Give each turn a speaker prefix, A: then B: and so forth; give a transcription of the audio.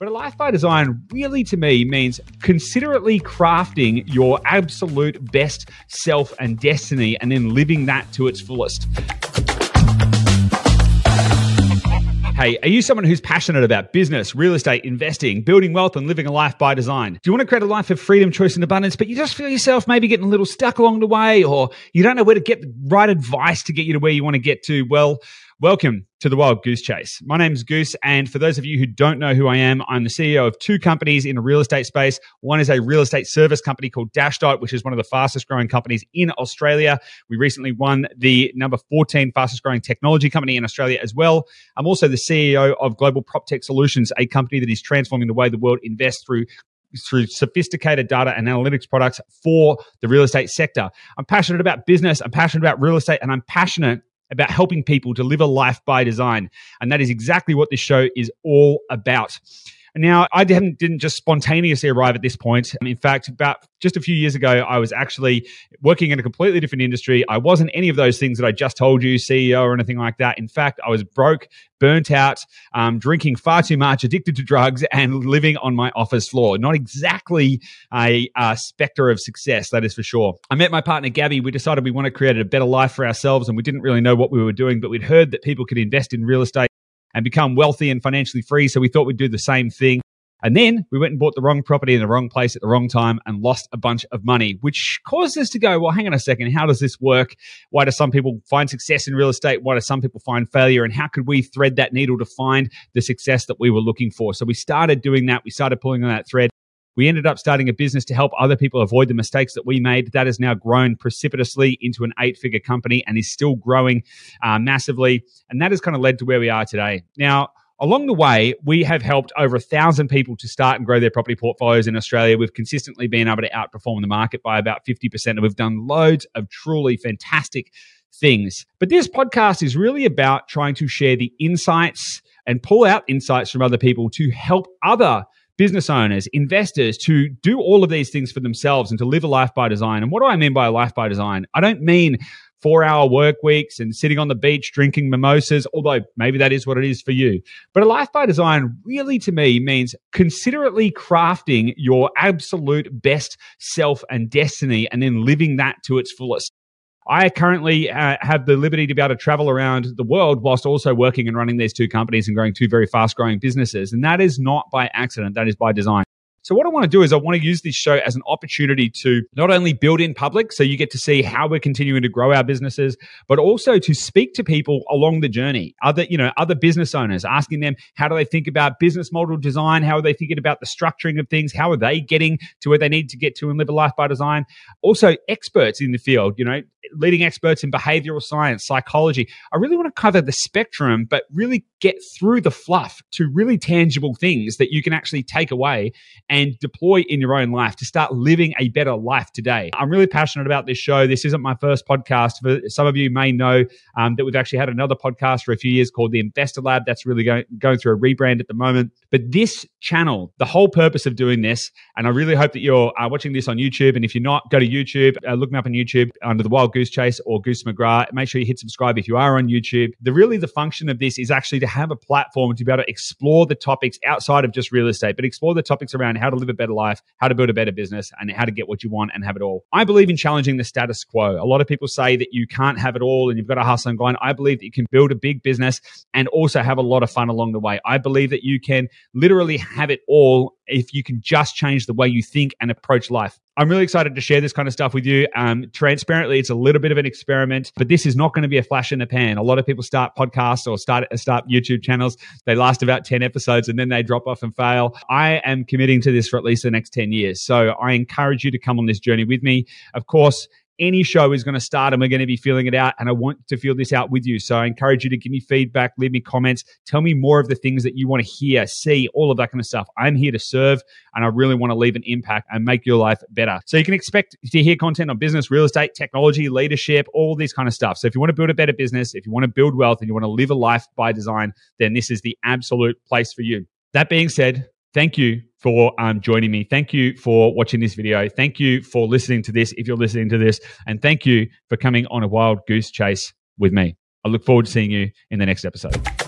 A: But a life by design really to me means considerately crafting your absolute best self and destiny and then living that to its fullest. Hey, are you someone who's passionate about business, real estate, investing, building wealth, and living a life by design? Do you want to create a life of freedom, choice, and abundance, but you just feel yourself maybe getting a little stuck along the way, or you don't know where to get the right advice to get you to where you want to get to? Well, Welcome to the Wild Goose Chase. My name's Goose, and for those of you who don't know who I am, I'm the CEO of two companies in the real estate space. One is a real estate service company called Dashdot, which is one of the fastest growing companies in Australia. We recently won the number 14 fastest growing technology company in Australia as well. I'm also the CEO of Global PropTech Solutions, a company that is transforming the way the world invests through through sophisticated data and analytics products for the real estate sector. I'm passionate about business, I'm passionate about real estate, and I'm passionate about helping people to live a life by design. And that is exactly what this show is all about. Now, I didn't, didn't just spontaneously arrive at this point. In fact, about just a few years ago, I was actually working in a completely different industry. I wasn't any of those things that I just told you, CEO or anything like that. In fact, I was broke, burnt out, um, drinking far too much, addicted to drugs, and living on my office floor. Not exactly a, a specter of success, that is for sure. I met my partner, Gabby. We decided we want to create a better life for ourselves, and we didn't really know what we were doing, but we'd heard that people could invest in real estate and become wealthy and financially free. So we thought we'd do the same thing. And then we went and bought the wrong property in the wrong place at the wrong time and lost a bunch of money, which caused us to go, well, hang on a second. How does this work? Why do some people find success in real estate? Why do some people find failure? And how could we thread that needle to find the success that we were looking for? So we started doing that. We started pulling on that thread. We ended up starting a business to help other people avoid the mistakes that we made. That has now grown precipitously into an eight figure company and is still growing uh, massively. And that has kind of led to where we are today. Now, Along the way, we have helped over a thousand people to start and grow their property portfolios in Australia. We've consistently been able to outperform the market by about 50%. And we've done loads of truly fantastic things. But this podcast is really about trying to share the insights and pull out insights from other people to help other business owners, investors to do all of these things for themselves and to live a life by design. And what do I mean by a life by design? I don't mean four hour work weeks and sitting on the beach drinking mimosas, although maybe that is what it is for you. But a life by design really to me means considerately crafting your absolute best self and destiny and then living that to its fullest. I currently uh, have the liberty to be able to travel around the world whilst also working and running these two companies and growing two very fast growing businesses. And that is not by accident, that is by design. So, what I want to do is I want to use this show as an opportunity to not only build in public, so you get to see how we're continuing to grow our businesses, but also to speak to people along the journey, other, you know, other business owners, asking them how do they think about business model design? How are they thinking about the structuring of things? How are they getting to where they need to get to and live a life by design? Also, experts in the field, you know, leading experts in behavioral science, psychology. I really want to cover the spectrum, but really get through the fluff to really tangible things that you can actually take away and deploy in your own life to start living a better life today. I'm really passionate about this show. This isn't my first podcast. For some of you may know um, that we've actually had another podcast for a few years called the Investor Lab. That's really going, going through a rebrand at the moment. But this channel, the whole purpose of doing this, and I really hope that you're uh, watching this on YouTube. And if you're not, go to YouTube, uh, look me up on YouTube under the Wild Goose Chase or Goose McGrath. Make sure you hit subscribe if you are on YouTube. The really the function of this is actually to have a platform to be able to explore the topics outside of just real estate, but explore the topics around how to live a better life, how to build a better business, and how to get what you want and have it all. I believe in challenging the status quo. A lot of people say that you can't have it all and you've got to hustle and grind. I believe that you can build a big business and also have a lot of fun along the way. I believe that you can literally have it all if you can just change the way you think and approach life. I'm really excited to share this kind of stuff with you. Um, transparently, it's a little bit of an experiment, but this is not going to be a flash in the pan. A lot of people start podcasts or start start YouTube channels. They last about 10 episodes and then they drop off and fail. I am committing to this for at least the next 10 years. So I encourage you to come on this journey with me. Of course, any show is going to start and we're going to be feeling it out. And I want to feel this out with you. So I encourage you to give me feedback, leave me comments, tell me more of the things that you want to hear, see, all of that kind of stuff. I'm here to serve and I really want to leave an impact and make your life better. So you can expect to hear content on business, real estate, technology, leadership, all these kind of stuff. So if you want to build a better business, if you want to build wealth and you want to live a life by design, then this is the absolute place for you. That being said, thank you for um, joining me. Thank you for watching this video. Thank you for listening to this if you're listening to this. And thank you for coming on a wild goose chase with me. I look forward to seeing you in the next episode.